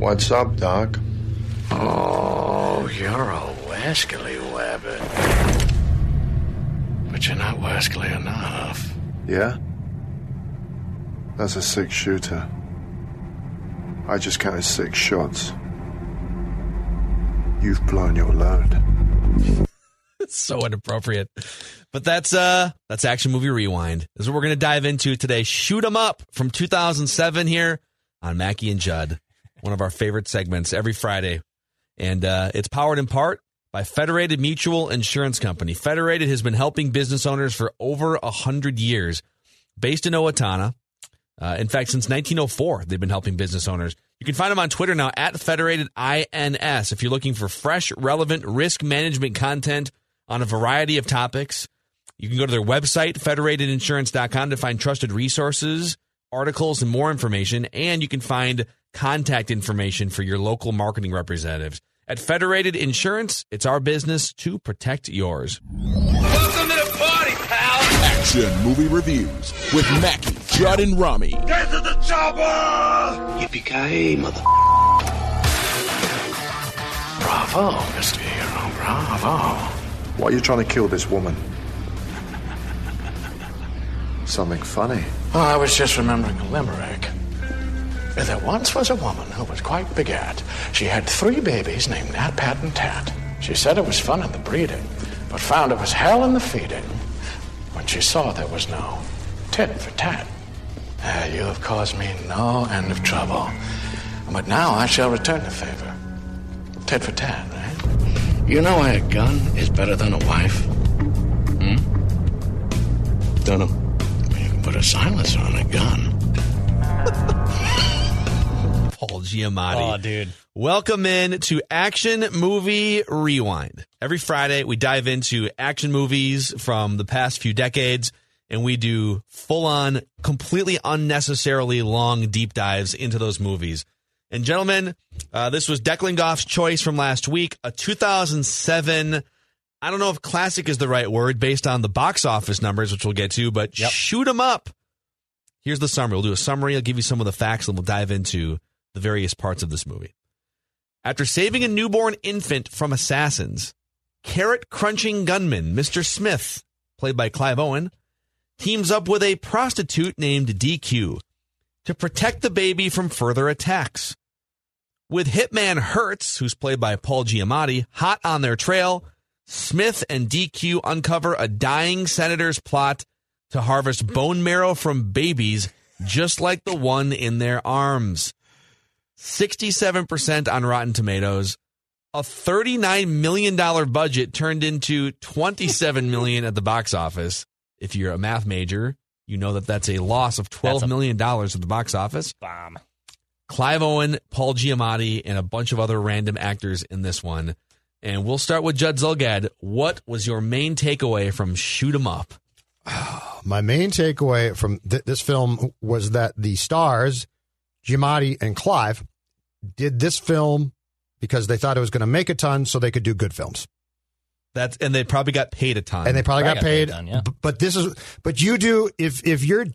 What's up, Doc? Oh, you're a wascally wabbit. But you're not wascally enough. Yeah? That's a six shooter. I just counted six shots. You've blown your load. It's so inappropriate. But that's uh that's action movie rewind. This is what we're gonna dive into today. Shoot 'em up from 2007 here on Mackey and Judd, one of our favorite segments every Friday, and uh, it's powered in part by Federated Mutual Insurance Company. Federated has been helping business owners for over a hundred years, based in Owatonna. Uh, in fact, since 1904, they've been helping business owners. You can find them on Twitter now at Federated INS if you're looking for fresh, relevant risk management content on a variety of topics. You can go to their website, federatedinsurance.com, to find trusted resources, articles, and more information. And you can find contact information for your local marketing representatives. At Federated Insurance, it's our business to protect yours. Welcome to the party, pal! Action movie reviews with Mackey, Judd, and Rami. Get to the chopper! Yippee-ki-yay, mother... Bravo, Mr. Hero, bravo. Why are you trying to kill this woman? Something funny. Oh, I was just remembering a limerick. There once was a woman who was quite begat. She had three babies named Nat, Pat, and Tat. She said it was fun in the breeding, but found it was hell in the feeding when she saw there was no tit for tat. Ah, you have caused me no end of trouble. But now I shall return the favor. Tit for tat, right? You know why a gun is better than a wife? Hmm? Don't know. You can put a silencer on a gun. Paul Giamatti. Oh, dude. Welcome in to Action Movie Rewind. Every Friday, we dive into action movies from the past few decades, and we do full on, completely unnecessarily long deep dives into those movies. And, gentlemen, uh, this was Declan Goff's choice from last week, a 2007. I don't know if classic is the right word based on the box office numbers, which we'll get to, but Yep. shoot 'em up. Here's the summary. We'll do a summary. I'll give you some of the facts, and we'll dive into the various parts of this movie. After saving a newborn infant from assassins, carrot crunching gunman Mr. Smith, played by Clive Owen, teams up with a prostitute named DQ to protect the baby from further attacks. With hitman Hertz, who's played by Paul Giamatti, hot on their trail, Smith and DQ uncover a dying senator's plot to harvest bone marrow from babies just like the one in their arms. 67% on Rotten Tomatoes. A $39 million budget turned into 27 million at the box office. If you're a math major, you know that that's a loss of That's twelve a- million dollars at the box office. Bomb. Clive Owen, Paul Giamatti, and a bunch of other random actors in this one. And we'll start with Judd Zulgad. What was your main takeaway from Shoot 'em Up? My main takeaway from th- this film was that the stars, Giamatti and Clive, did this film because they thought it was going to make a ton so they could do good films. That's and they probably got paid a ton. And they probably got Probably paid. got paid a ton, yeah. But this is, but you do, if, if you're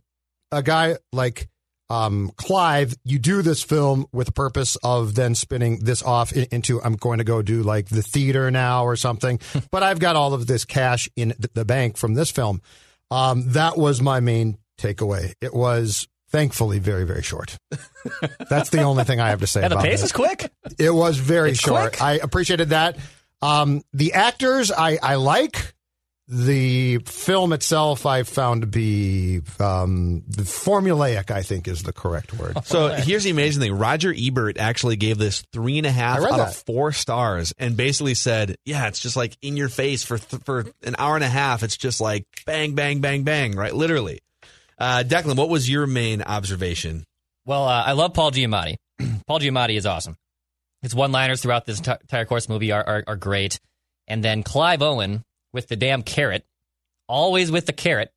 a guy like um, Clive, you do this film with the purpose of then spinning this off in, into, I'm going to go do like the theater now or something. but I've got all of this cash in the bank from this film. Um, that was my main takeaway. It was thankfully very, very short. That's the only thing I have to say Yeah, the about pace it. is quick. It was very It's short. quick. I appreciated that. Um, the actors I, I like. The film itself I found to be um, formulaic. I think is the correct word. So here's the amazing thing: Roger Ebert actually gave this three and a half out that. of four stars, and basically said, "Yeah, it's just like in your face for th- for an hour and a half. It's just like bang, bang, bang, bang, right? Literally." Uh, Declan, what was your main observation Well, uh, I love Paul Giamatti. Paul Giamatti is awesome. His one-liners throughout this entire course movie are, are are great. And then Clive Owen with the damn carrot, always with the carrot,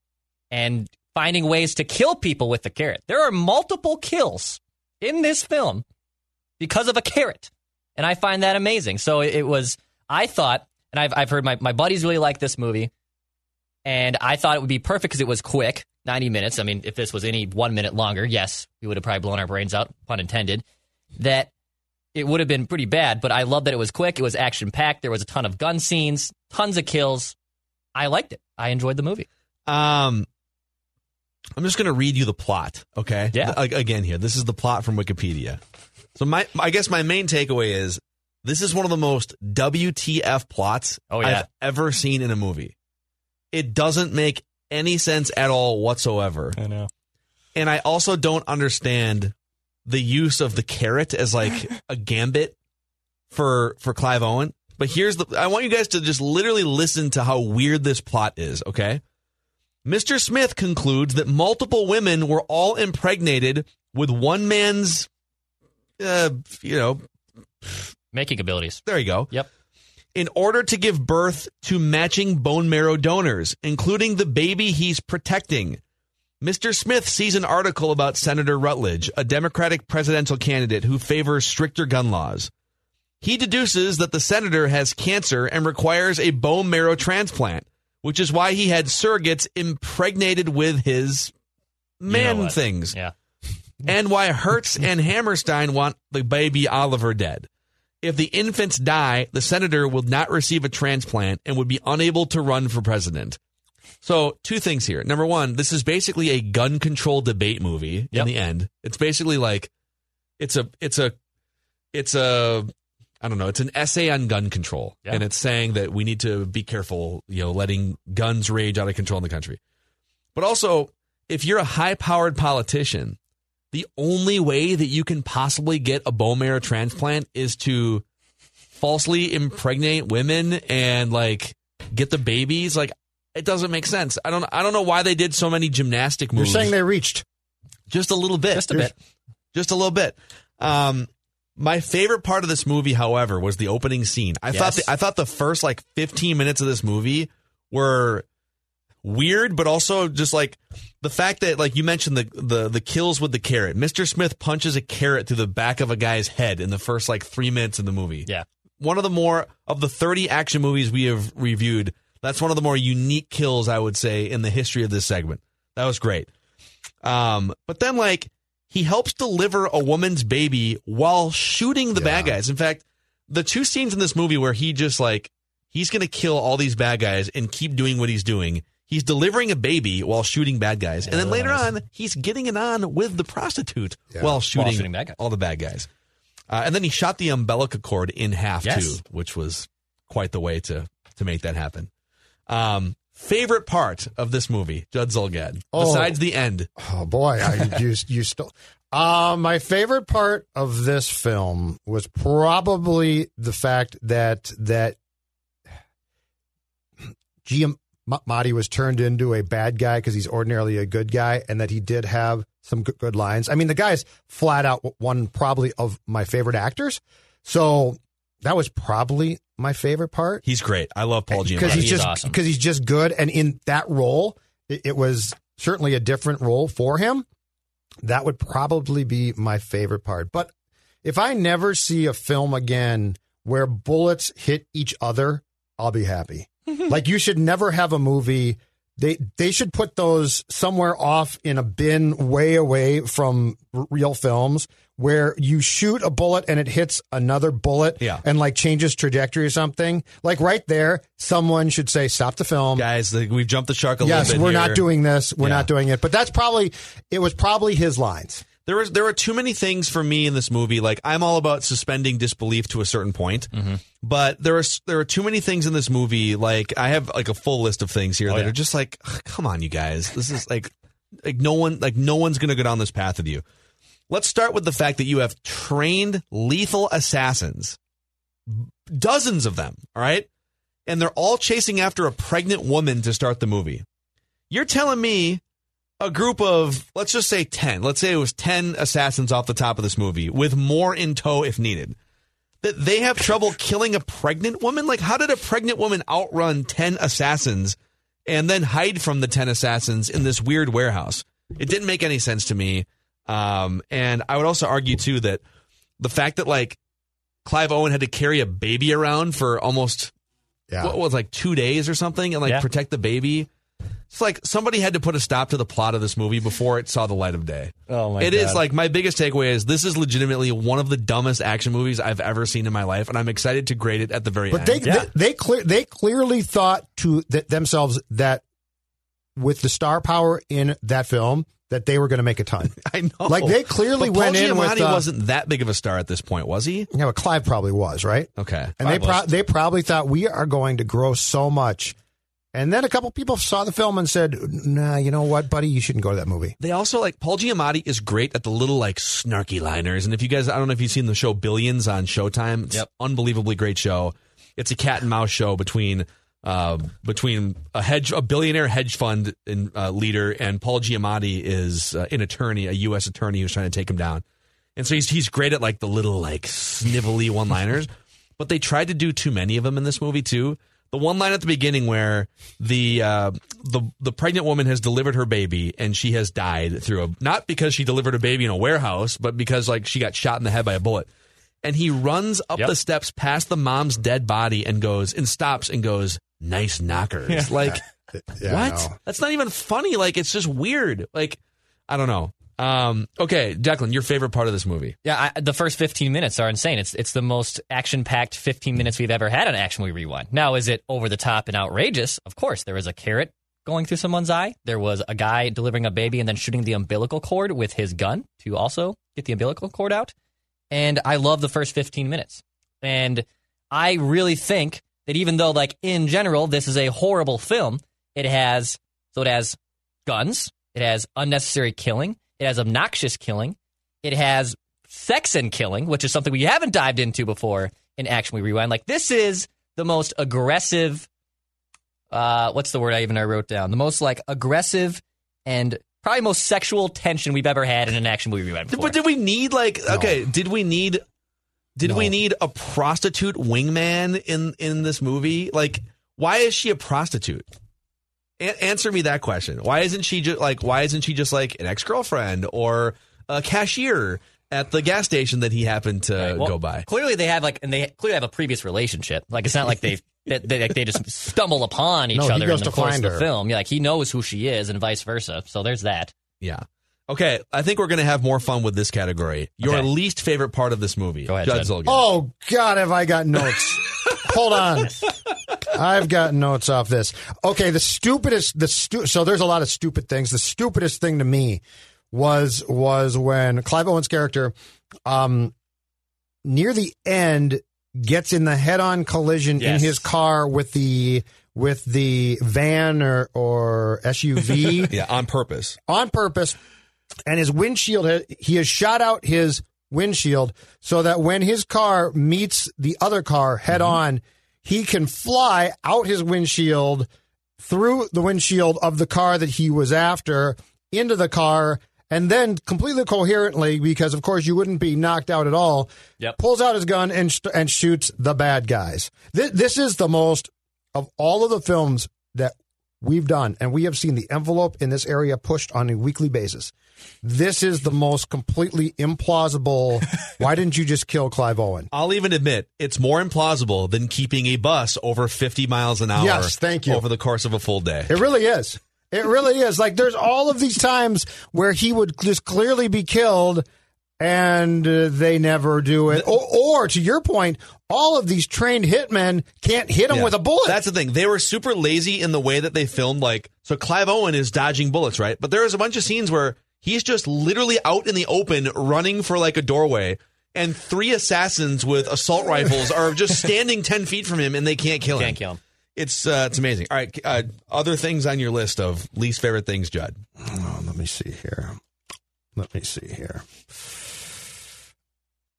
and finding ways to kill people with the carrot. There are multiple kills in this film because of a carrot, and I find that amazing. So it, it was. I thought, and I've I've heard my my buddies really like this movie, and I thought it would be perfect because it was quick, ninety minutes. I mean, if this was any one minute longer, yes, we would have probably blown our brains out, pun intended. That it would have been pretty bad, but I love that it was quick. It was action packed. There was a ton of gun scenes, tons of kills. I liked it. I enjoyed the movie. Um, I'm just going to read you the plot, okay? Yeah. Ag- Again, here, this is the plot from Wikipedia. So my, I guess my main takeaway is this is one of the most WTF plots Oh, yeah. I've ever seen in a movie. It doesn't make any sense at all whatsoever. I know. And I also don't understand the use of the carrot as like a gambit for for Clive Owen. But here's the I want you guys to just literally listen to how weird this plot is, okay? Mr. Smith concludes that multiple women were all impregnated with one man's uh you know, Making abilities. there you go. Yep. In order to give birth to matching bone marrow donors, including the baby he's protecting. Mr. Smith sees an article about Senator Rutledge, a Democratic presidential candidate who favors stricter gun laws. He deduces that the senator has cancer and requires a bone marrow transplant, which is why he had surrogates impregnated with his You know man things Yeah. and why Hertz and Hammerstein want the baby Oliver dead. If the infants die, the senator will not receive a transplant and would be unable to run for president. So, two things here. Number one, this is basically a gun control debate movie Yep. in the end. It's basically like it's a it's a it's a I don't know, it's an essay on gun control. Yeah. And it's saying that we need to be careful, you know, letting guns rage out of control in the country. But also, if you're a high powered politician, the only way that you can possibly get a bone marrow transplant is to falsely impregnate women and like get the babies. Like it doesn't make sense. I don't I don't know why they did so many gymnastic moves. You're saying they reached. just a little bit. Just a bit. Just a little bit. Um my favorite part of this movie, however, was the opening scene. I thought the, I thought the first like 15 minutes of this movie were weird, but also just like the fact that like you mentioned the the the kills with the carrot. Mr. Smith punches a carrot through the back of a guy's head in the first like three minutes of the movie. Yeah. One of the more of the 30 action movies we have reviewed, that's one of the more unique kills I would say in the history of this segment. That was great. Um, but then like he helps deliver a woman's baby while shooting the bad guys. In fact, the two scenes in this movie where he just like he's going to kill all these bad guys and keep doing what he's doing. He's delivering a baby while shooting bad guys, and then later on, he's getting it on with the prostitute while shooting, shooting bad guys. all the bad guys. Uh, and then he shot the umbilical cord in half Yes. too, which was quite the way to to make that happen. Um, favorite part of this movie, Judd Zulgad, Oh. besides the end. Oh boy, I, you you still. Uh, my favorite part of this film was probably the fact that that Giamatti was turned into a bad guy because he's ordinarily a good guy, and that he did have some good, good lines. I mean, the guy's flat out one probably of my favorite actors, so that was probably my favorite part He's great. I love Paul because Giamatti. he's He's just awesome. because he's just good, and in that role, it, it was certainly a different role for him. That would probably be my favorite part. But if I never see a film again where bullets hit each other, I'll be happy. like you should never have a movie. They they should put those somewhere off in a bin, way away from r- real films, where you shoot a bullet and it hits another bullet, Yeah. and like changes trajectory or something. Like right there, someone should say, "Stop the film." Guys, the, we've jumped the shark a yes, little bit. we're here. not doing this. We're Yeah. not doing it. But that's probably it. Was probably his lines. There was there were too many things for me in this movie. Like I'm all about suspending disbelief to a certain point, Mm-hmm. but there are there are too many things in this movie. Like I have like a full list of things here that Oh, yeah. are just like, come on, you guys. This is like like no one like no one's gonna go down this path with you. Let's start with the fact that you have trained lethal assassins, dozens of them. All right, and they're all chasing after a pregnant woman to start the movie. You're telling me a group of let's just say 10 let's say it was 10 assassins off the top of this movie with more in tow if needed. That they have trouble killing a pregnant woman? Like how did a pregnant woman outrun 10 assassins and then hide from the 10 assassins in this weird warehouse? It didn't make any sense to me. Um, and i would also argue too that the fact that like clive owen had to carry a baby around for almost Yeah. what was like two days or something and like Yeah. protect the baby it's like somebody had to put a stop to the plot of this movie before it saw the light of day. Oh my god. It is like my biggest takeaway is this is legitimately one of the dumbest action movies I've ever seen in my life, and I'm excited to grade it at the very But end. they, Yeah. they they clear they clearly thought to th- themselves that with the star power in that film that they were going to make a ton. I know, Like, they clearly But Paul went in with, uh, wasn't that big of a star at this point, was he? yeah, but Clive probably was right, Okay, and they pro- they probably thought we are going to grow so much. And then a couple people saw the film and said, "Nah, you know what, buddy, you shouldn't go to that movie." They also like Paul Giamatti is great at the little like snarky liners. And if you guys, I don't know if you've seen the show Billions on Showtime. It's Yep. unbelievably great show. It's a cat and mouse show between uh, between a hedge, a billionaire hedge fund and, uh, leader, and Paul Giamatti is uh, an attorney, a U.S. attorney who's trying to take him down. And so he's he's great at like the little like snivelly one liners. but they tried to do too many of them in this movie too. The one line at the beginning where the uh, the the pregnant woman has delivered her baby and she has died through a not because she delivered a baby in a warehouse, but because like she got shot in the head by a bullet. And he runs up Yep. the steps past the mom's dead body and goes and stops and goes, "Nice knockers." Like Yeah, I what? That's not even funny. Like it's just weird. Like I don't know. Um, okay, Declan, your favorite part of this movie? Yeah, I, the first 15 minutes are insane. It's it's the most action packed 15 minutes we've ever had on Action Movie Rewind. Now, is it over the top and outrageous? Of course. There was a carrot going through someone's eye. There was a guy delivering a baby and then shooting the umbilical cord with his gun to also get the umbilical cord out. And I love the first 15 minutes. And I really think that even though, like, in general, this is a horrible film, it has, so it has guns, it has unnecessary killing, it has obnoxious killing, it has sex and killing, which is something we haven't dived into before in Action We Rewind. Like, this is the most aggressive, uh, what's the word I even I wrote down? The most, like, aggressive and probably most sexual tension we've ever had in an Action Movie Rewind before. But did we need like okay? Did we need? Did we need a prostitute wingman in in this movie? Like, why is she a prostitute? A- answer me that question. Why isn't she just like? Why isn't she just like an ex girlfriend or a cashier at the gas station that he happened to Right, well, go by? Clearly, they have like, and they clearly have a previous relationship. Like, it's not like they they, they, like, they just stumble upon each No, other in the course find of the her. film. Yeah, like he knows who she is, and vice versa. So there's that. Yeah. Okay, I think we're gonna have more fun with this category. Your Okay. least favorite part of this movie. Go ahead, Judd Judd. Zulgad. Oh God, have I got notes? Hold on, I've got notes off this. Okay, the stupidest, the stu- so there's a lot of stupid things. The stupidest thing to me was was when Clive Owen's character, um, near the end, gets in the head-on collision Yes. in his car with the with the van or or SUV Yeah, on purpose. on purpose, and his windshield he has shot out his windshield so that when his car meets the other car head on, he can fly out his windshield through the windshield of the car that he was after into the car. And then completely coherently, because of course you wouldn't be knocked out at all, Yep. pulls out his gun and sh- and shoots the bad guys. This, this is the most of all of the films that we've done, and we have seen the envelope in this area pushed on a weekly basis. This is the most completely implausible. Why didn't you just kill Clive Owen? I'll even admit it's more implausible than keeping a bus over 50 miles an hour Yes, thank you. over the course of a full day. It really is. It really is. Like there's all of these times where he would just clearly be killed and uh, they never do it. Or, or to your point, all of these trained hitmen can't hit him Yeah. with a bullet. That's the thing. They were super lazy in the way that they filmed. Like, so Clive Owen is dodging bullets, right? But there is a bunch of scenes where he's just literally out in the open running for like a doorway. And three assassins with assault rifles are just standing 10 feet from him and they can't kill him. Can't kill him. It's, uh, it's amazing. All right. Uh, other things on your list of least favorite things, Judd. Oh, let me see here. Let me see here.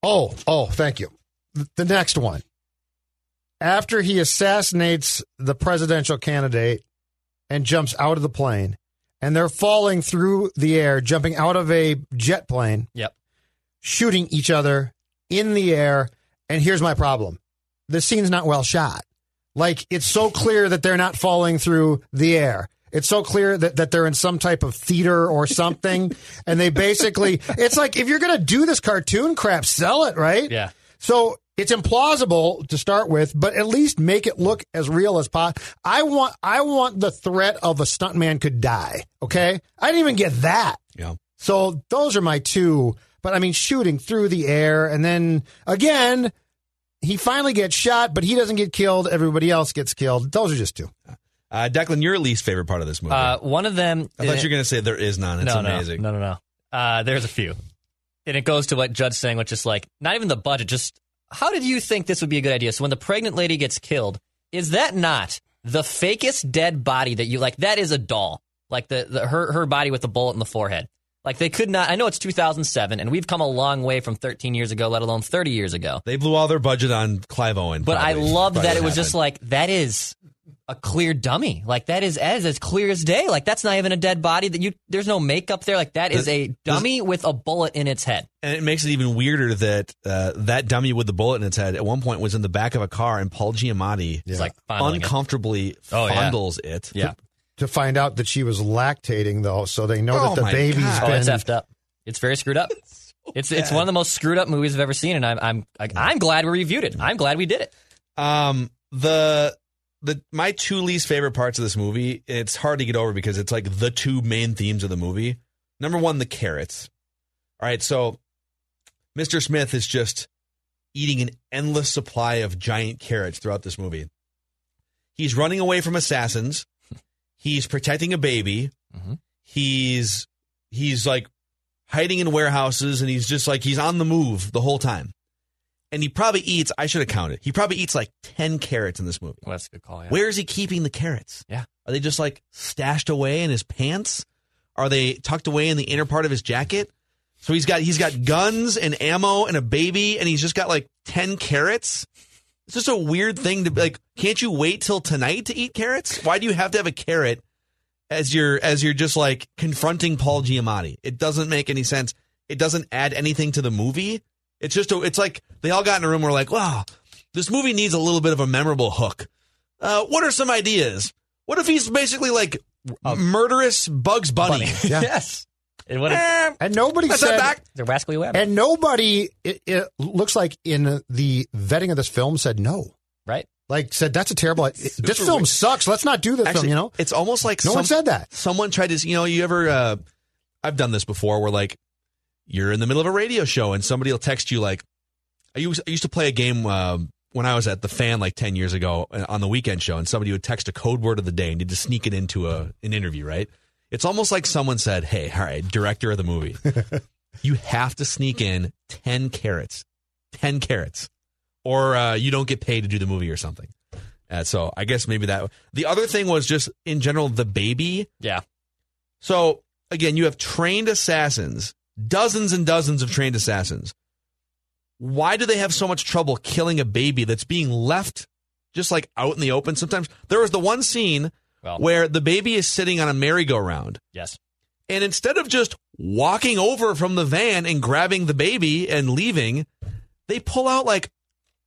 Oh, oh, thank you. The next one. After he assassinates the presidential candidate and jumps out of the plane, and they're falling through the air, jumping out of a jet plane, Yep. shooting each other in the air. And here's my problem the scene's not well shot. Like, it's so clear that they're not falling through the air. It's so clear that, that they're in some type of theater or something. and they basically, it's like, if you're going to do this cartoon crap, sell it, right? Yeah. So it's implausible to start with, but at least make it look as real as possible. I want, I want the threat of a stuntman could die. Okay. I didn't even get that. Yeah. So those are my two. But I mean, shooting through the air, and then again, he finally gets shot, but he doesn't get killed. Everybody else gets killed. Those are just two. Uh, Declan, your least favorite part of this movie? Uh, one of them. I thought you were going to say there is none. It's no, amazing. No, no, no, no. Uh, there's a few, and it goes to what Judd's saying, which is like not even the budget. Just how did you think this would be a good idea? So when the pregnant lady gets killed, is that not the fakest dead body that you like? That is a doll, like the, the her her body with the bullet in the forehead. Like they could not. I know it's 2007, and we've come a long way from 13 years ago, let alone 30 years ago. They blew all their budget on Clive Owen. But I probably. loved Probably that it was just like that is a clear dummy. Like that is as as clear as day. Like that's not even a dead body. That you there's no makeup there. Like that is a dummy with a bullet in its head. And it makes it even weirder that uh, that dummy with the bullet in its head at one point was in the back of a car, and Paul Giamatti It's like fondling it. uncomfortably Oh, yeah. fondles it. Yeah. To find out that she was lactating, though, so they know Oh that the my baby's God. Oh, been. it's effed up. It's very screwed up. It's it's one of the most screwed up movies I've ever seen, and I'm I'm I'm glad we reviewed it. I'm glad we did it. Um, the the my two least favorite parts of this movie. It's hard to get over because it's like the two main themes of the movie. Number one, the carrots. All right, so Mr. Smith is just eating an endless supply of giant carrots throughout this movie. He's running away from assassins. He's protecting a baby. Mhm. He's he's like hiding in warehouses and he's just like he's on the move the whole time. And he probably eats, I should have counted. He probably eats like 10 carrots in this movie. Well, that's a good call. Yeah. Where is he keeping the carrots? Yeah. Are they just like stashed away in his pants? Are they tucked away in the inner part of his jacket? So he's got he's got guns and ammo and a baby and he's just got like 10 carrots. It's just a weird thing to be like can't you wait till tonight to eat carrots? Why do you have to have a carrot as you're as you're just like confronting Paul Giamatti? It doesn't make any sense. It doesn't add anything to the movie. It's just a, it's like they all got in a room and were like, "Wow, this movie needs a little bit of a memorable hook." Uh, what are some ideas? What if he's basically like murderous Bugs Bunny? Yeah. yes. And what a, Eh, And nobody said. not back. the rascally web, And nobody, it, it looks like in the vetting of this film said no. right? Like said that's a terrible. this film weird. sucks. Let's not do this Actually, film. You know, it's almost like no some- one said that. someone tried to you know you ever uh i've done this before where like you're in the middle of a radio show and somebody will text you like i used, I used to play a game um when i was at the fan like 10 years ago uh, on the weekend show and somebody would text a code word of the day and need to sneak it into a an interview right? It's almost like someone said hey all right director of the movie. You have to sneak in 10 carrots 10 carrots or uh, you don't get paid to do the movie or something. Uh, so i guess maybe that the other thing was just in general the baby. Yeah. so again, you have trained assassins, dozens and dozens of trained assassins. Why do they have so much trouble killing a baby that's being left just like out in the open? Sometimes there was the one scene Well, where the baby is sitting on a merry-go-round, yes. and instead of just walking over from the van and grabbing the baby and leaving, they pull out like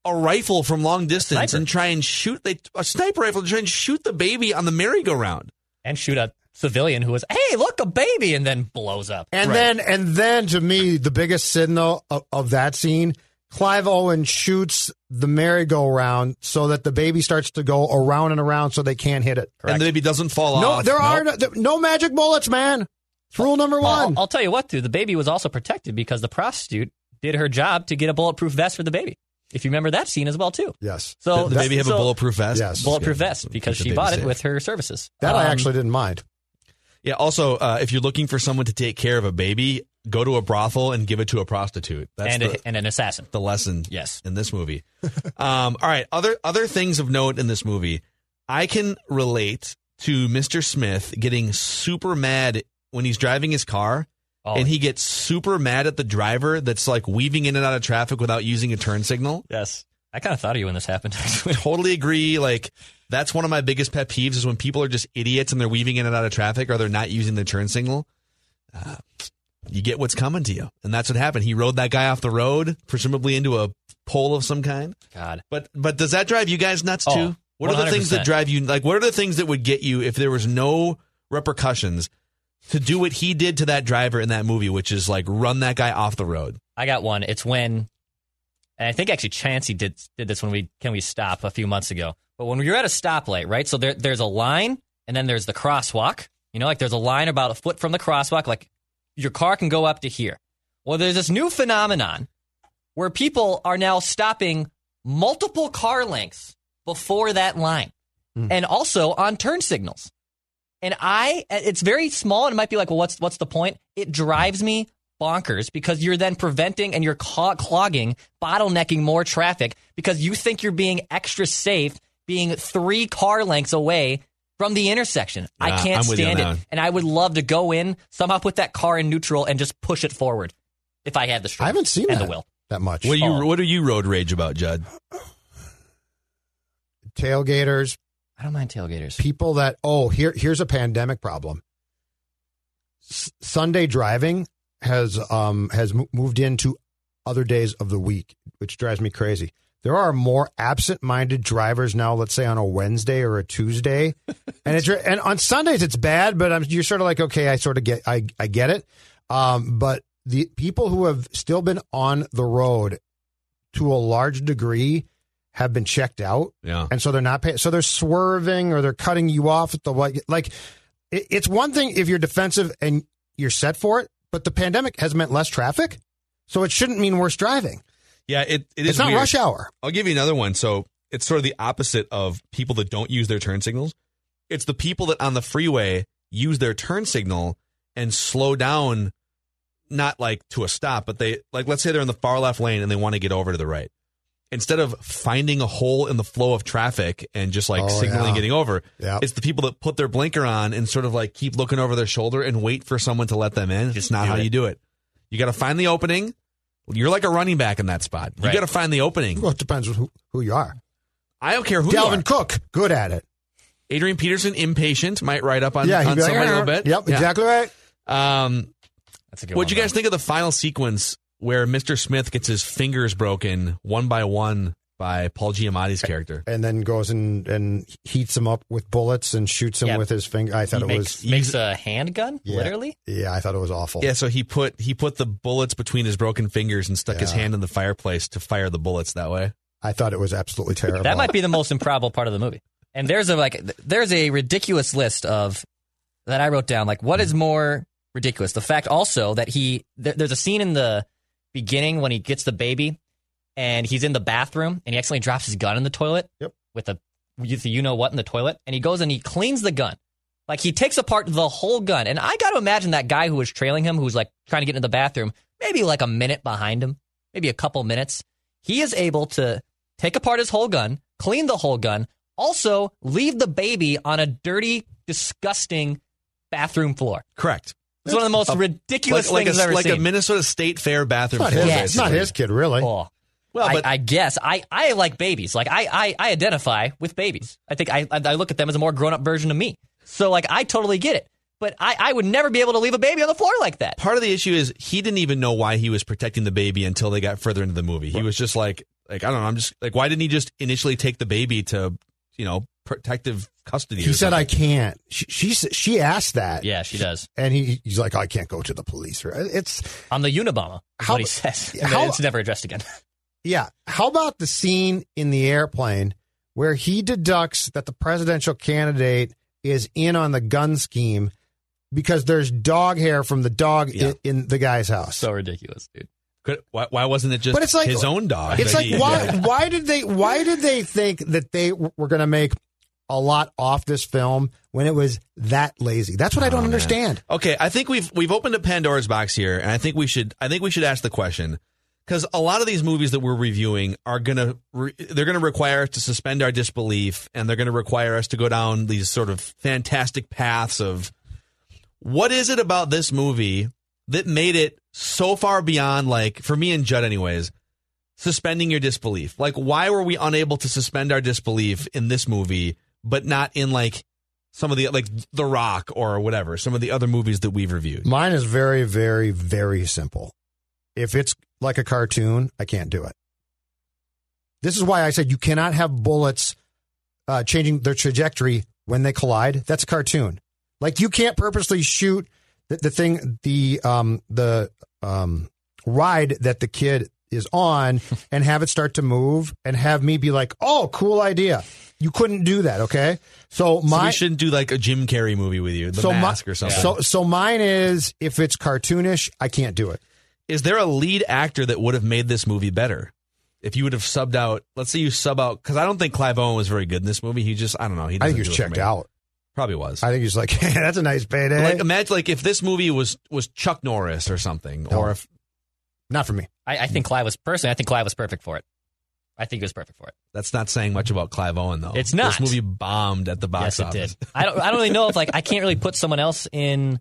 a rifle from long distance and try and shoot they a sniper rifle to try and shoot the baby on the merry-go-round. And shoot a civilian who was, hey, look, a baby, and then blows up. And Right. then, and then, to me, the biggest sin though of, of that scene, Clive Owen shoots the merry-go-round so that the baby starts to go around and around, so they can't hit it. And the baby doesn't fall No, off. there are no, there- no magic bullets, man. It's rule number one. I'll, I'll tell you what, dude. The baby was also protected because the prostitute did her job to get a bulletproof vest for the baby. If you remember that scene as well, too. yes, So the baby have so- a bulletproof vest. Yes. bulletproof Good. vest because she baby bought it with her services. that I Um, actually didn't mind. Yeah. Also, uh, if you're looking for someone to take care of a baby, go to a brothel and give it to a prostitute. That's and, the, a, and an assassin. the lesson. Yes. In this movie. um, all right. Other other things of note in this movie, I can relate to Mr. Smith getting super mad when he's driving his car. Oh, And he gets super mad at the driver that's like weaving in and out of traffic without using a turn signal. yes. I kind of thought of you when this happened. totally agree. Like That's one of my biggest pet peeves is when people are just idiots and they're weaving in and out of traffic or they're not using the turn signal. Uh, you get what's coming to you, and that's what happened. He rode that guy off the road, presumably into a pole of some kind. God. But but does that drive you guys nuts Oh, too? What are the things that drive you like? What are the things that would get you if there was no repercussions to do what he did to that driver in that movie, which is like run that guy off the road? I got one. It's when, and I think actually Chancey did did this when we can we stop a few months ago. But when you're at a stoplight, right? So there there's a line, and then there's the crosswalk. You know, like there's a line about a foot from the crosswalk. Like your car can go up to here. Well, there's this new phenomenon where people are now stopping multiple car lengths before that line, hmm. and also on turn signals. And I, it's very small, and it might be like, well, what's what's the point? It drives me bonkers because you're then preventing and you're clog- clogging, bottlenecking more traffic because you think you're being extra safe, being three car lengths away from the intersection. I can't I'm with you on stand it, and I would love to go in somehow put that car in neutral and just push it forward if I had the strength. I haven't seen and that the will. that much. What do you Oh. what do you road rage about, Judd? Tailgaters, I don't mind tailgaters. people that oh here here's a pandemic problem. S- Sunday driving has um has mo- moved into other days of the week, which drives me crazy. There are more absent-minded drivers now. Let's say on a Wednesday or a Tuesday, and it's and on Sundays it's bad, but I'm, you're sort of like okay, I sort of get I I get it. Um, but the people who have still been on the road to a large degree have been checked out Yeah. and so they're not paying. So they're swerving or they're cutting you off at the. Like it, it's one thing if you're defensive and you're set for it, but the pandemic has meant less traffic, so it shouldn't mean worse driving. Yeah, it, it is It's not weird. rush hour. I'll give you another one. So it's sort of the opposite of people that don't use their turn signals. It's the people that on the freeway use their turn signal and slow down, not like to a stop, but they like let's say they're in the far left lane and they want to get over to the right. Instead of finding a hole in the flow of traffic and just like Oh, signaling yeah. getting over, Yeah. it's the people that put their blinker on and sort of like keep looking over their shoulder and wait for someone to let them in. It's not how it. you do it. You got to find the opening. You're like a running back in that spot. You Right. got to find the opening. Well, it depends who, who you are. I don't care who Dalvin you are. Cook, good at it. Adrian Peterson, impatient, might write up on, yeah, he'd on like, somebody a "Eh, little bit. Yep, Yeah. exactly right. Um, That's a good what'd you guys though. think of the final sequence where Mr. Smith gets his fingers broken one by one by Paul Giamatti's character? And then goes and and heats him up with bullets and shoots him Yeah. with his finger. I thought He it makes, was makes a handgun, Yeah. literally. yeah, I thought it was awful. Yeah, so he put he put the bullets between his broken fingers and stuck his hand in the fireplace to fire the bullets that way. I thought it was absolutely terrible. That might be the most improbable part of the movie. And there's a like there's a ridiculous list of that I wrote down. Like, what is more ridiculous? The fact also that he there, there's a scene in the beginning when he gets the baby and he's in the bathroom and he accidentally drops his gun in the toilet. Yep. With a with the you know what in the toilet, and he goes and he cleans the gun. Like he takes apart the whole gun, and I got to imagine that guy who was trailing him, who's like trying to get into the bathroom, maybe like a minute behind him, maybe a couple minutes. He is able to take apart his whole gun, clean the whole gun, also leave the baby on a dirty, disgusting bathroom floor. Correct. It's one of the most ridiculous Like, like, things a, I've ever like seen. a Minnesota State Fair bathroom. It's not his, it's not his kid, really. Oh. Well, I, but I guess I, I like babies. Like I, I, I identify with babies. I think I, I look at them as a more grown up version of me. So like I totally get it. But I, I would never be able to leave a baby on the floor like that. part of the issue is he didn't even know why he was protecting the baby until they got further into the movie. He was just like, like I don't know. I'm just like, why didn't he just initially take the baby to, you know, protective custody? He said, something? "I can't." She, she she asked that. Yeah, she does. and he he's like, "I can't go to the police." It's On the Unabomber How- what he says. And how- it's never addressed again. yeah. How about the scene in the airplane where he deducts that the presidential candidate is in on the gun scheme because there's dog hair from the dog Yeah. in, in the guy's house. so ridiculous, dude. Could, why, why wasn't it just But it's like- his own dog? It's like he- why why did they why did they think that they were going to make a lot off this film when it was that lazy? That's what I don't Oh, man. understand. Okay, I think we've we've opened a Pandora's box here, and I think we should I think we should ask the question because a lot of these movies that we're reviewing are gonna re, they're gonna require us to suspend our disbelief, and they're gonna require us to go down these sort of fantastic paths of what is it about this movie that made it so far beyond like for me and Judd, anyways. Suspending your disbelief. Like, why were we unable to suspend our disbelief in this movie but not in like some of the like The Rock or whatever, some of the other movies that we've reviewed. Mine is very, very, very simple. If it's like a cartoon, I can't do it. This is why I said you cannot have bullets uh, changing their trajectory when they collide. That's a cartoon. Like you can't purposely shoot the, the thing, the um, the um, ride that the kid is on, and have it start to move, and have me be like, "Oh, cool idea." You couldn't do that, okay? So So we shouldn't do like a Jim Carrey movie with you, The so Mask my, or something. So so mine is if it's cartoonish, I can't do it. is there a lead actor that would have made this movie better? If you would have subbed out, let's say you sub out, because I don't think Clive Owen was very good in this movie. He just, I don't know. He I think he was do it for checked out. Probably was. I think he's like, hey, that's a nice payday. Like imagine like if this movie was was Chuck Norris or something, No. or if Not for me. I, I think Clive was personally. I think Clive was perfect for it. I think it was perfect for it. that's not saying much about Clive Owen though. It's not. This movie bombed at the box yes, it office. did. I don't. I don't really know if like I can't really put someone else in.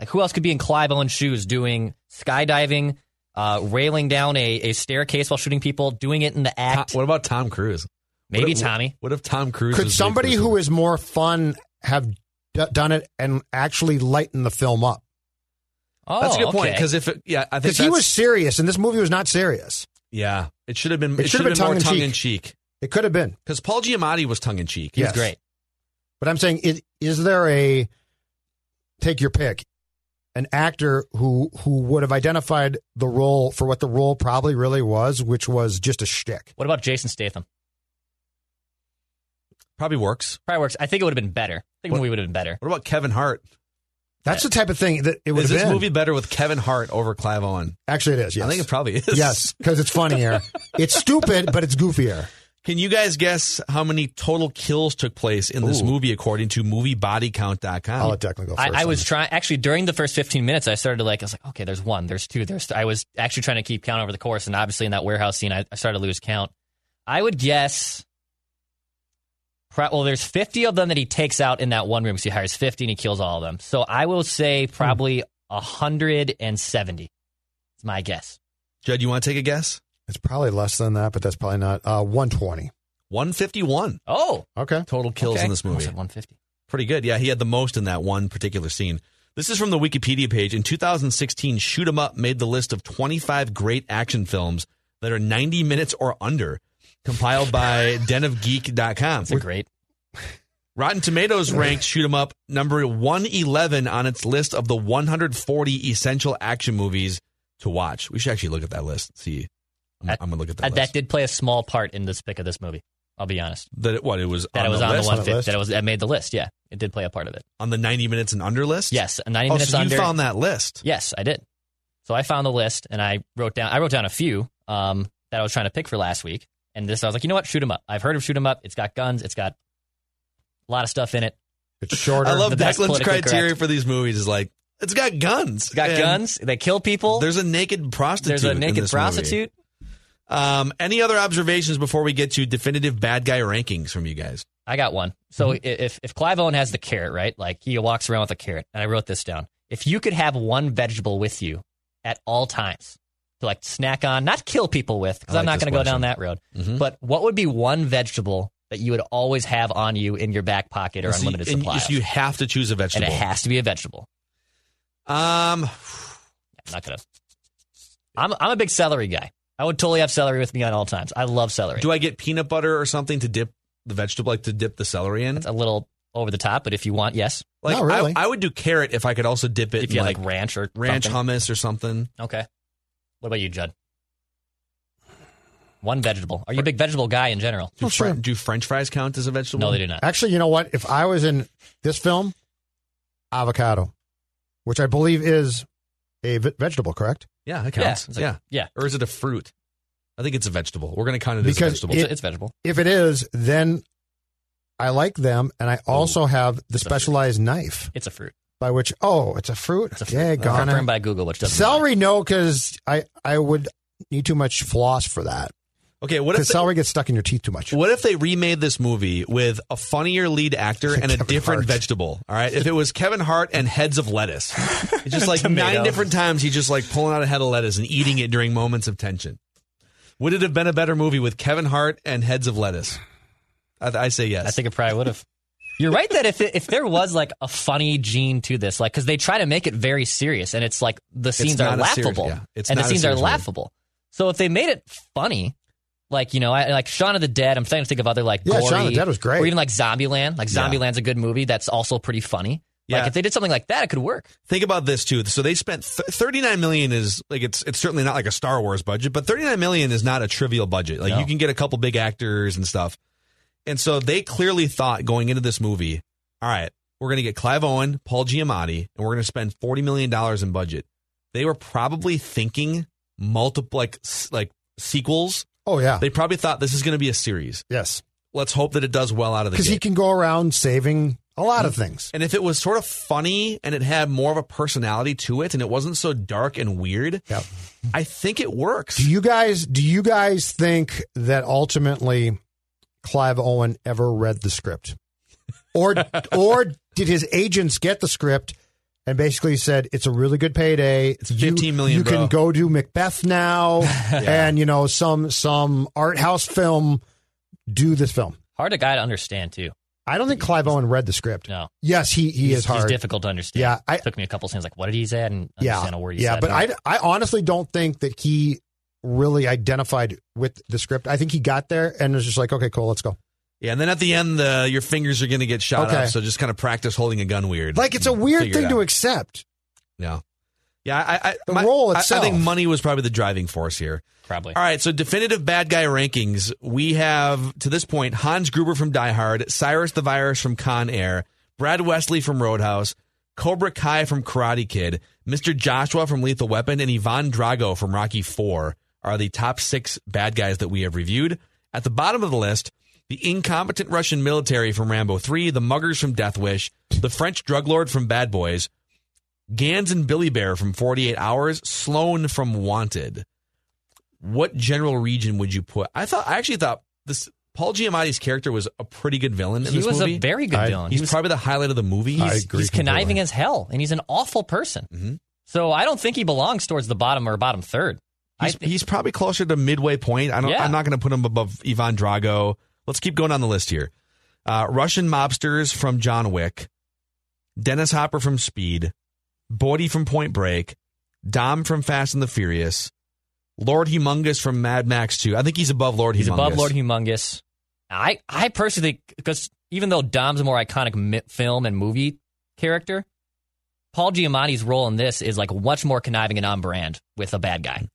Like who else could be in Clive Owen's shoes doing skydiving, uh, railing down a, a staircase while shooting people, doing it in the Tom- act. what about Tom Cruise? Maybe What if- Tommy. What if Tom Cruise? Could somebody for this who movie? is more fun have d- done it and actually lighten the film up? Oh, That's a good point because if it, yeah, I think Because he was serious, and this movie was not serious. yeah, it should have been. It It, should should have have been been more tongue-in-cheek. in cheek It could have been. because Paul Giamatti was tongue in cheek. He was Yes. great. But I'm saying, is, is there a take your pick, an actor who who would have identified the role for what the role probably really was, which was just a shtick? What about Jason Statham? Probably works. Probably works. I think it would have been better. I think the What- movie would have been better. What about Kevin Hart? That's the type of thing that it would Is have this been. movie better with Kevin Hart over Clive Owen? Actually, it is. Yes, I think it probably is. yes, because it's funnier. it's stupid, but it's goofier. Can you guys guess how many total kills took place in this Ooh. movie according to moviebodycount.com? I'll let Declan go first. I, I was trying actually during the first 15 minutes. I started to like I was like, okay, there's one, there's two, there's. I was actually trying to keep count over the course, and obviously in that warehouse scene, I, I started to lose count. I would guess. Pro- Well, there's 50 of them that he takes out in that one room. So he hires 50 and he kills all of them. So I will say probably 170. It's my guess. Judd, you want to take a guess? It's probably less than that, but that's probably not. Uh, 120. 151 Oh, Okay. total kills okay. in this Almost movie. at 150. Pretty good. Yeah, he had the most in that one particular scene. This is from the Wikipedia page. In 2016, Shoot 'em Up made the list of 25 great action films that are 90 minutes or under, compiled by denofgeek.com. It's a great. Rotten Tomatoes ranked Shoot 'em Up number 111 on its list of the 140 essential action movies to watch. We should actually look at that list. See, I'm, I'm gonna look at Uh, that. that list. did play a small part in this pick of this movie. I'll be honest. that it- what it was That on it was the on list? the on one the list? that it was that made the list. Yeah, it did play a part of it. on the 90 minutes and under list. Yes, 90 Oh, minutes so under. you found that list. Yes, I did. So I found the list and I wrote down I wrote down a few um, that I was trying to pick for last week. And this I was like, you know what? Shoot 'em up. I've heard of shoot 'em up. It's got guns. It's got a lot of stuff in it. It's shorter. I love the Declan's criteria correct. for these movies is like it's got guns. It's got guns. They kill people. There's a naked prostitute. There's a in naked this prostitute. Um, any other observations before we get to definitive bad guy rankings from you guys? I got one. So Mm-hmm. if if Clive Owen has the carrot, right? Like he walks around with a carrot, and I wrote this down. If you could have one vegetable with you at all times to like snack on, not kill people with, because I I'm like not going to go down that road. Mhm. But what would be one vegetable that you would always have on you in your back pocket or So you- unlimited and supply? so you have to choose a and vegetable. it has to be a vegetable. um, I'm not gonna. I'm I'm a big celery guy. I would totally have celery with me at all times. I love celery. do I get peanut butter or something to dip the vegetable, like to dip the celery in? it's a little over the top, but if you want, yes. Like Not really. I, I would do carrot if I could also dip it If in you have like, like ranch or ranch something. hummus or something. Okay. What about you, Judd? One vegetable. Are you a big vegetable guy in general? Do, Oh, sure. Fren- do French fries count as a vegetable? No, they do not. Actually, you know what? If I was in this film, avocado, which I believe is a vegetable, correct? Yeah, it counts. it's like- yeah. yeah. Or is it a fruit? I think it's a vegetable. We're going to count it as a Because vegetable. It's, It- it's vegetable. If it is, then I like them, and I also have the It's a fruit. specialized knife It's a fruit. By which oh, it's a fruit. It's a fruit. Yeah, Confirmed by Google, which doesn't Celery, no, because I I would need too much floss for that. okay, what if Because they, celery gets stuck in your teeth too much. what if they remade this movie with a funnier lead actor and a Kevin different Hart. vegetable? All right, if it was Kevin Hart and heads of lettuce, it's just like Tomato. nine different times he's just like pulling out a head of lettuce and eating it during moments of tension. Would it have been a better movie with Kevin Hart and heads of lettuce? I, I say yes. I think it probably would have. You're right that if it, if there was like a funny gene to this, like because they try to make it very serious, and it's like the scenes are a serious- laughable, yeah, and the scenes are serious movie. laughable. So if they made it funny, like you know, I, like Shaun of the Dead, I'm starting to think of other like Yeah, gory, Shaun of the Dead was great. or even like Zombieland. Like Yeah. Zombieland's a good movie that's also pretty funny. Yeah. Like if they did something like that, it could work. Think about this too. So they spent th- 39 million is like it's it's certainly not like a Star Wars budget, but 39 million is not a trivial budget. Like No. you can get a couple big actors and stuff. And so they clearly thought going into this movie, all right, we're going to get Clive Owen, Paul Giamatti, and we're going to spend 40 million dollars in budget. They were probably thinking multiple like like sequels. Oh yeah, They probably thought this is going to be a series. yes, Let's hope that it does well out of the because he can go around saving a lot of things. And if it was sort of funny and it had more of a personality to it and it wasn't so dark and weird, Yep. I think it works. Do you guys do you guys think that ultimately Clive Owen ever read the script? Or or did his agents get the script and basically said it's a really good payday. It's 15 million, You bro." can go do Macbeth now and you know some some art house film do this film. Hard to guy to understand too. I don't think Clive Owen read the script. No, Yes, he he he's, is hard. He's difficult to understand. Yeah, I- took me a couple of seconds. Like, what did he say? And I didn't yeah, understand a word he yeah, said. but I, I honestly don't think that he really identified with the script. I think he got there and was just like, okay, cool, let's go. Yeah, and then at the end, uh, your fingers are going to get shot Okay. up. So just kind of practice holding a gun weird. Like it's a weird thing to accept. Yeah. Yeah, I, I, The role I- itself. I think money was probably the driving force here. probably. All right, so definitive bad guy rankings. We have to this point Hans Gruber from Die Hard, Cyrus the Virus from Con Air, Brad Wesley from Roadhouse, Cobra Kai from Karate Kid, Mr. Joshua from Lethal Weapon, and Ivan Drago from Rocky 4 are the top six bad guys that we have reviewed. At the bottom of the list, the incompetent Russian military from Rambo 3, the muggers from Death Wish, the French drug lord from Bad Boys, Ganz and Billy Bear from 48 Hours, Sloan from Wanted what general region would you put? I thought I actually thought this Paul Giamatti's character was a pretty good villain in he this was movie. a very good I- villain. he's he was, probably the highlight of the movie. I He's- agree he's conniving as hell, and he's an awful person. Mhm. So I don't think he belongs towards the bottom or bottom third. He's, think he's probably closer to midway point. I don't. Yeah. I'm not going to put him above Ivan Drago. Let's keep going on the list here. Uh, Russian mobsters from John Wick, Dennis Hopper from Speed, Bodhi from Point Break, Dom from Fast and the Furious, Lord Humongous from Mad Max 2. I think he's above Lord he's Humongous. above Lord Humongous. I I personally because even though Dom's a more iconic mi- film and movie character, Paul Giamatti's role in this is like much more conniving and on brand with a bad guy.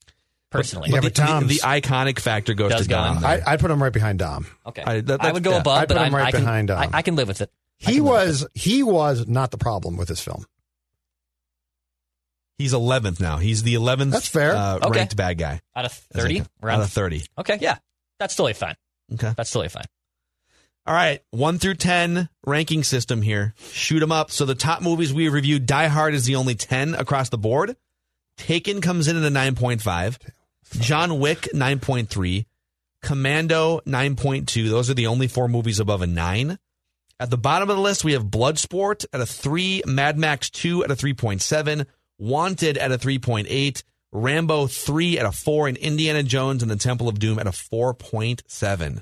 Personally, Yeah, the, but Tom's- the, the iconic factor goes to go Dom. in I, I'd put him right behind Dom. okay, I- that- I would go yeah. above, I'd but him I'm, right I can behind Dom. I, I can live with it. He can live with was he was not the problem with this film. He's 11th now. He's the 11th That's fair. Uh, Okay. ranked bad guy. out of thirty. a- Around Out of 30. okay, yeah, that's totally fine. Okay. That's totally fine. All right. 1 through 10 ranking system here. Shoot 'em up. So the top movies we reviewed, Die Hard is the only 10 across the board. Taken comes in at a 9.5. John Wick, 9.3. Commando, 9.2. Those are the only four movies above a 9. At the bottom of the list, we have Bloodsport at a 3, Mad Max 2 at a 3.7, Wanted at a 3.8, Rambo 3 at a 4, and Indiana Jones and the Temple of Doom at a 4.7.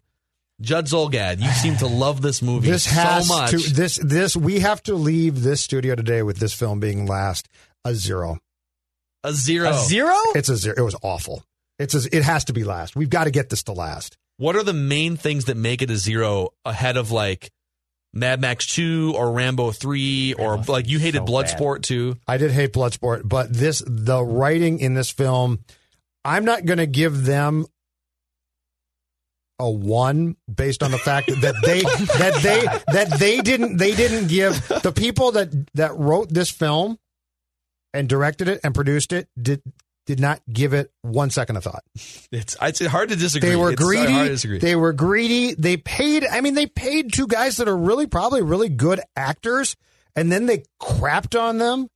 Judd Zulgad, you seem to love this movie This has so much. to this this we have to leave this studio today with this film being last a zero. a zero. A zero? It's a zero. It was awful. It's a, it has to be last. We've got to get this to last. What are the main things that make it a zero ahead of like Mad Max 2 or Rambo 3 or Rambo like you hated so Bloodsport too? I did hate Bloodsport, but this the writing in this film, I'm not going to give them a one based on the fact that they that they that they didn't they didn't give the people that that wrote this film and directed it and produced it did did not give it one second of thought. It's it's hard to disagree. They were It's so hard to greedy. They were greedy. They paid. I mean, they paid two guys that are really probably really good actors, and then they crapped on them.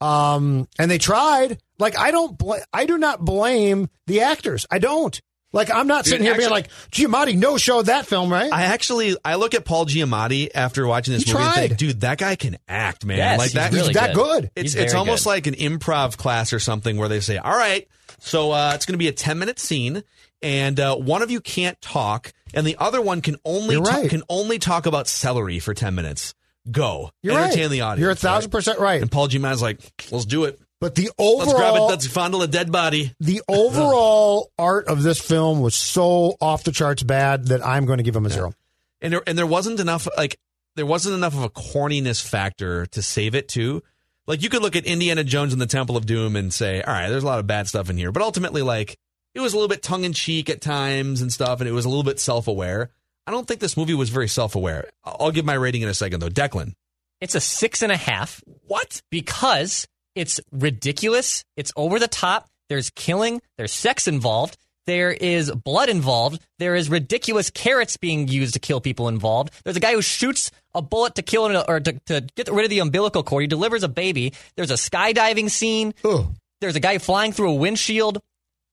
Um, and they tried. Like I don't. Bl- I do not blame the actors. I don't. Like I'm not sitting here being like Giamatti no showed that film, right? I actually I look at Paul Giamatti after watching this He movie and think, dude, that guy can act, man. Yes, like he's that. really He's that good. It's He's it's almost good. like an improv class or something where they say, "All right, so uh, it's going to be a ten minute scene, and uh, one of you can't talk, and the other one can only You're ta- can only talk about celery for ten minutes. Go, You're entertain right. the audience. You're a thousand right? percent right. And Paul Giamatti's like, "Let's do it. But the overall, Let's grab it. overall, Let's fondle a dead body." the overall art of this film was so off the charts bad that I'm going to give him a zero. and there, and there wasn't enough like there wasn't enough of a corniness factor to save it too. Like you could look at Indiana Jones and the Temple of Doom and say, all right, there's a lot of bad stuff in here, but ultimately, like it was a little bit tongue in cheek at times and stuff, and it was a little bit self aware. I don't think this movie was very self aware. I'll give my rating in a second though. Declan, It's a six and a half what? because it's ridiculous. It's over the top. There's killing. There's sex involved. There is blood involved. There is ridiculous carrots being used to kill people involved. There's a guy who shoots a bullet to kill an, or to, to get rid of the umbilical cord. He delivers a baby. There's a skydiving scene. Ugh. There's a guy flying through a windshield.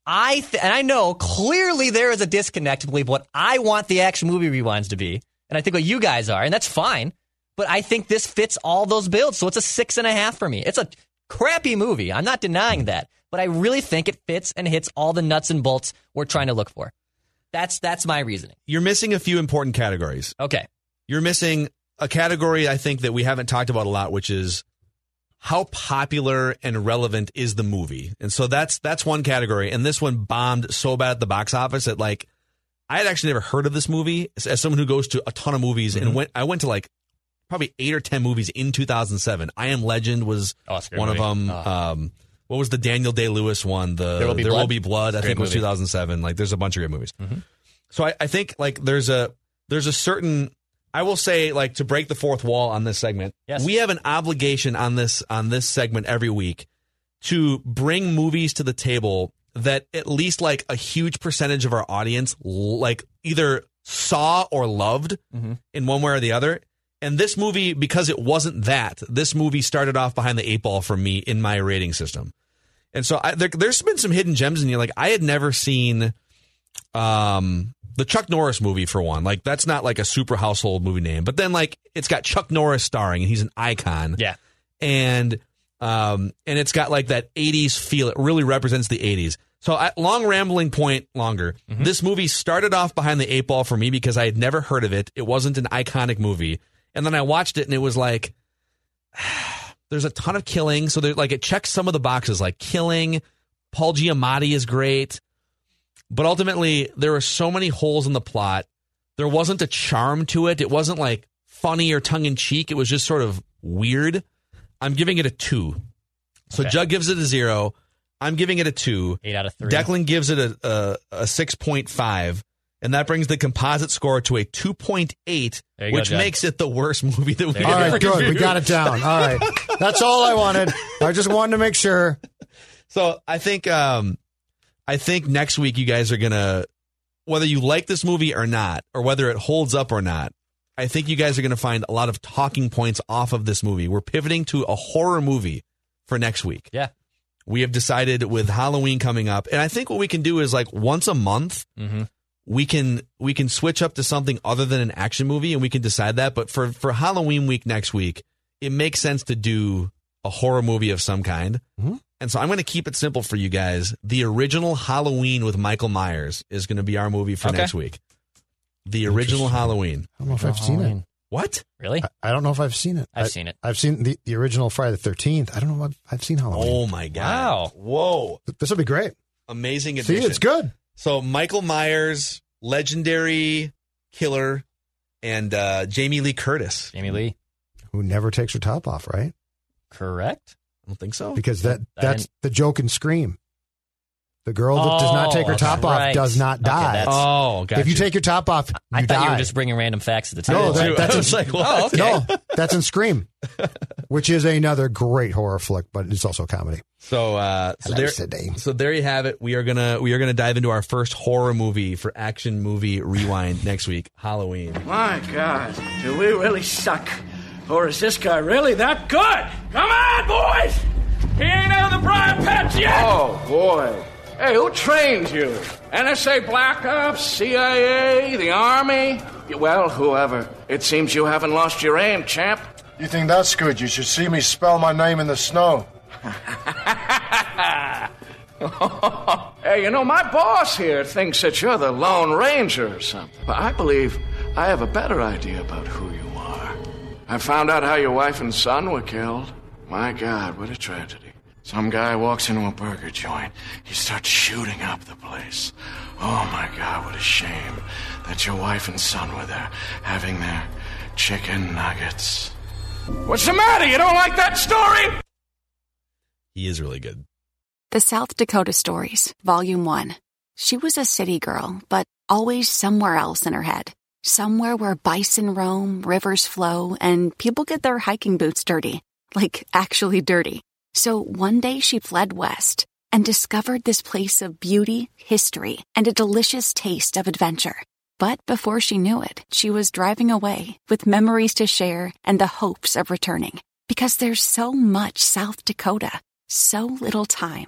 I th- and I know clearly there is a disconnect between what I want the action movie rewinds to be, and I think what you guys are, and that's fine. But I think this fits all those builds, so it's a six and a half for me. It's a crappy movie. I'm not denying that, but I really think it fits and hits all the nuts and bolts we're trying to look for. That's that's my reasoning. You're missing a few important categories. Okay. You're missing a category I think that we haven't talked about a lot, which is how popular and relevant is the movie. And so that's that's one category. And this one bombed so bad at the box office that like I had actually never heard of this movie as, someone who goes to a ton of movies Mm-hmm. and went I went to like probably eight or ten movies in 2007. I Am Legend was great one movie. of them. Ah. Um, what was the Daniel Day Lewis one? The There Will Be Blood? Blood. I think it was movie. 2007. Like there's a bunch of great movies. Mm-hmm. So I, I think like there's a there's a certain I will say like to break the fourth wall on this segment. Yes. We have an obligation on this on this segment every week to bring movies to the table that at least like a huge percentage of our audience like either saw or loved mm-hmm. in one way or the other. And this movie, because it wasn't that, this movie started off behind the eight ball for me in my rating system. And so I, there, there's been some hidden gems in here. Like I had never seen um the Chuck Norris movie for one. Like that's not like a super household movie name. But then like it's got Chuck Norris starring and he's an icon. Yeah. And um and it's got like that 80s feel. It really represents the 80s. So I, long rambling point longer. This movie started off behind the eight ball for me because I had never heard of it. It wasn't an iconic movie. And then I watched it and it was like there's a ton of killing. So there like it checks some of the boxes like killing. Paul Giamatti is great. But ultimately, there were so many holes in the plot. There wasn't a charm to it. It wasn't like funny or tongue in cheek. It was just sort of weird. I'm giving it a two. So Judd gives it a zero. I'm giving it a two. Eight out of three. Declan gives it a, a, a 6.5. And that brings the composite score to a 2.8, There you go, which makes it the worst movie that we There you All ever right, good. We got it down. All right. That's all I wanted. I just wanted to make sure. So I think um I think next week you guys are gonna whether you like this movie or not, or whether it holds up or not, I think you guys are gonna find a lot of talking points off of this movie. We're pivoting to a horror movie for next week. Yeah. We have decided with Halloween coming up, and I think what we can do is like once a month Mm-hmm. We can we can switch up to something other than an action movie and we can decide that. But for for Halloween week next week, it makes sense to do a horror movie of some kind. Mm-hmm. And so I'm going to keep it simple for you guys. The original Halloween with Michael Myers is going to be our movie for Okay. next week. The original Halloween. I don't know if I've seen it. What? Really? I, I don't know if I've seen it. I've I- seen it. I've seen the, the original Friday the 13th. I don't know if I've, I've seen Halloween. Oh my god! Wow. Whoa! This will be great. Amazing See, it's good. So Michael Myers, legendary killer, and uh, Jamie Lee Curtis. Jamie Lee. Who never takes her top off, right? Correct. I don't think so. Because that that's the joke and Scream. The girl that does not take her Oh, top right. off does not Okay, die. that's- Oh, gotcha. if you take your top off, you I thought die. you were just bringing random facts to the table. No, that- that's I a- was like, what? Oh, okay. No, that's in Scream, which is another great horror flick, but it's also a comedy. So, uh, so Hello, there, Sidney. so there you have it. We are gonna we are gonna dive into our first horror movie for action movie rewind next week, Halloween. My God, do we really suck? Or is this guy really that good? Come on, boys! He ain't out of the briar patch yet! Oh, boy. Hey, who trained you? NSA Black Ops, CIA, the Army? Well, whoever. It seems you haven't lost your aim, champ. You think that's good? You should see me spell my name in the snow. hey, you know, my boss here thinks that you're the Lone Ranger or something. But I believe I have a better idea about who you are. I found out how your wife and son were killed. My God, what a tragedy. Some guy walks into a burger joint. He starts shooting up the place. Oh my God, what a shame that your wife and son were there having their chicken nuggets. What's the matter? You don't like that story? He is really good. The South Dakota Stories, Volume 1. She was a city girl, but always somewhere else in her head. Somewhere where bison roam, rivers flow, and people get their hiking boots dirty. Like, actually dirty. So one day she fled west and discovered this place of beauty, history, and a delicious taste of adventure. But before she knew it, she was driving away with memories to share and the hopes of returning. Because there's so much South Dakota, so little time.